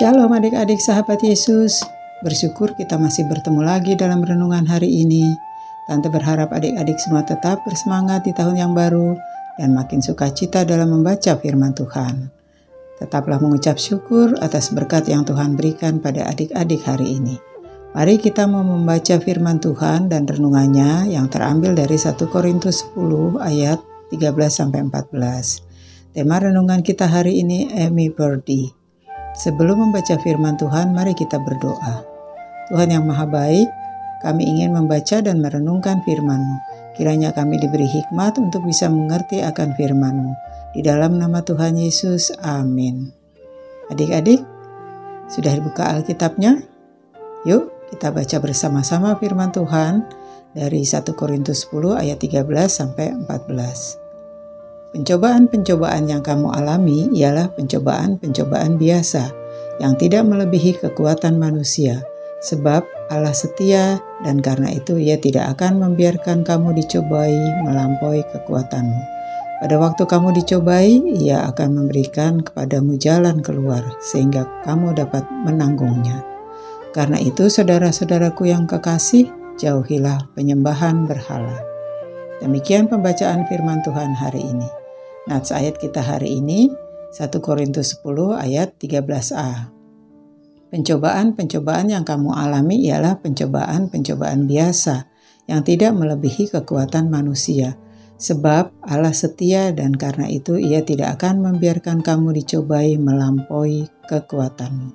Shalom adik-adik sahabat Yesus. Bersyukur kita masih bertemu lagi dalam renungan hari ini. Tante berharap adik-adik semua tetap bersemangat di tahun yang baru dan makin sukacita dalam membaca firman Tuhan. Tetaplah mengucap syukur atas berkat yang Tuhan berikan pada adik-adik hari ini. Mari kita mau membaca firman Tuhan dan renungannya yang terambil dari 1 Korintus 10 ayat 13 sampai 14. Tema renungan kita hari ini Amy Birdie. Sebelum membaca firman Tuhan, mari kita berdoa. Tuhan yang maha baik, kami ingin membaca dan merenungkan firman-Mu. Kiranya kami diberi hikmat untuk bisa mengerti akan firman-Mu. Di dalam nama Tuhan Yesus, amin. Adik-adik, sudah dibuka Alkitabnya? Yuk kita baca bersama-sama firman Tuhan dari 1 Korintus 10 ayat 13 sampai 14. Pencobaan-pencobaan yang kamu alami ialah pencobaan-pencobaan biasa yang tidak melebihi kekuatan manusia, sebab Allah setia dan karena itu Ia tidak akan membiarkan kamu dicobai melampaui kekuatanmu. Pada waktu kamu dicobai, Ia akan memberikan kepadamu jalan keluar sehingga kamu dapat menanggungnya. Karena itu, saudara-saudaraku yang kekasih, jauhilah penyembahan berhala. Demikian pembacaan firman Tuhan hari ini. Nats ayat kita hari ini 1 Korintus 10 ayat 13a. Pencobaan-pencobaan yang kamu alami ialah pencobaan-pencobaan biasa yang tidak melebihi kekuatan manusia. Sebab Allah setia dan karena itu ia tidak akan membiarkan kamu dicobai melampaui kekuatanmu.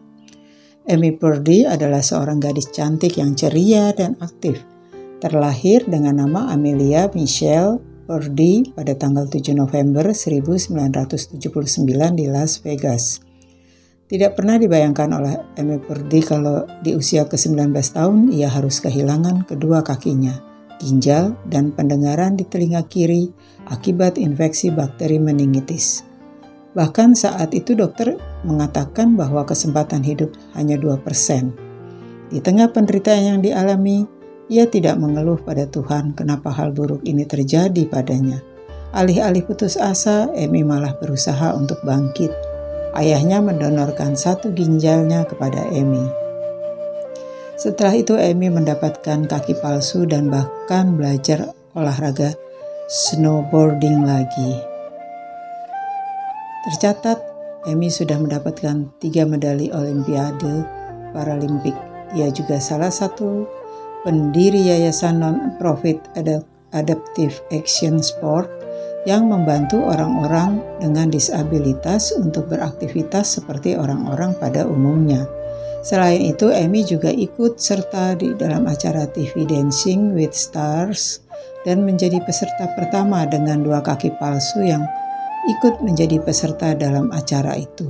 Amy Purdy adalah seorang gadis cantik yang ceria dan aktif. Terlahir dengan nama Amelia Michelle Purdy pada tanggal 7 November 1979 di Las Vegas. Tidak pernah dibayangkan oleh Amy Purdy kalau di usia ke-19 tahun ia harus kehilangan kedua kakinya, ginjal, dan pendengaran di telinga kiri akibat infeksi bakteri meningitis. Bahkan saat itu dokter mengatakan bahwa kesempatan hidup hanya 2%. Di tengah penderitaan yang dialami, ia tidak mengeluh pada Tuhan kenapa hal buruk ini terjadi padanya. Alih-alih putus asa, Emi malah berusaha untuk bangkit. Ayahnya mendonorkan satu ginjalnya kepada Emi. Setelah itu Emi mendapatkan kaki palsu dan bahkan belajar olahraga snowboarding lagi. Tercatat, Emi sudah mendapatkan tiga medali Olimpiade Paralimpik. Ia juga salah satu pendiri Yayasan Non-Profit Adaptive Action Sport yang membantu orang-orang dengan disabilitas untuk beraktivitas seperti orang-orang pada umumnya. Selain itu, Amy juga ikut serta di dalam acara TV Dancing with Stars dan menjadi peserta pertama dengan dua kaki palsu yang ikut menjadi peserta dalam acara itu.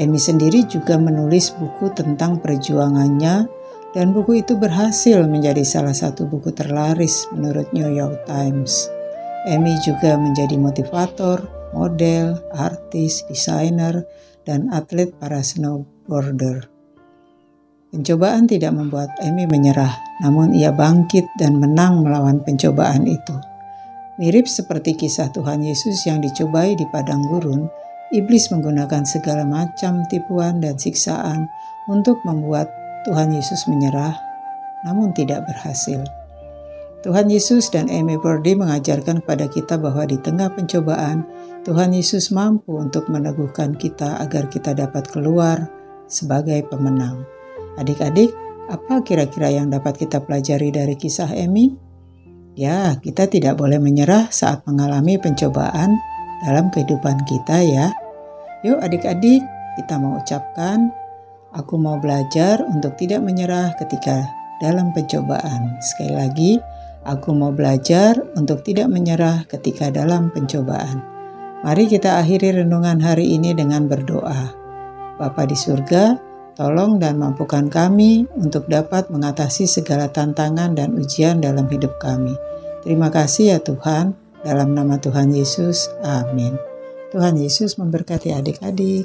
Amy sendiri juga menulis buku tentang perjuangannya dan buku itu berhasil menjadi salah satu buku terlaris menurut New York Times. Amy juga menjadi motivator, model, artis, desainer, dan atlet para snowboarder. Pencobaan tidak membuat Amy menyerah, namun ia bangkit dan menang melawan pencobaan itu. Mirip seperti kisah Tuhan Yesus yang dicobai di padang gurun, iblis menggunakan segala macam tipuan dan siksaan untuk membuat Tuhan Yesus menyerah, namun tidak berhasil. Tuhan Yesus dan Amy Birdie mengajarkan kepada kita bahwa di tengah pencobaan, Tuhan Yesus mampu untuk meneguhkan kita agar kita dapat keluar sebagai pemenang. Adik-adik, apa kira-kira yang dapat kita pelajari dari kisah Amy? Ya, kita tidak boleh menyerah saat mengalami pencobaan dalam kehidupan kita ya. Yuk adik-adik, kita mau ucapkan Aku mau belajar untuk tidak menyerah ketika dalam pencobaan. Sekali lagi, aku mau belajar untuk tidak menyerah ketika dalam pencobaan. Mari kita akhiri renungan hari ini dengan berdoa. Bapa di surga, tolong dan mampukan kami untuk dapat mengatasi segala tantangan dan ujian dalam hidup kami. Terima kasih ya Tuhan, dalam nama Tuhan Yesus, amin. Tuhan Yesus memberkati adik-adik.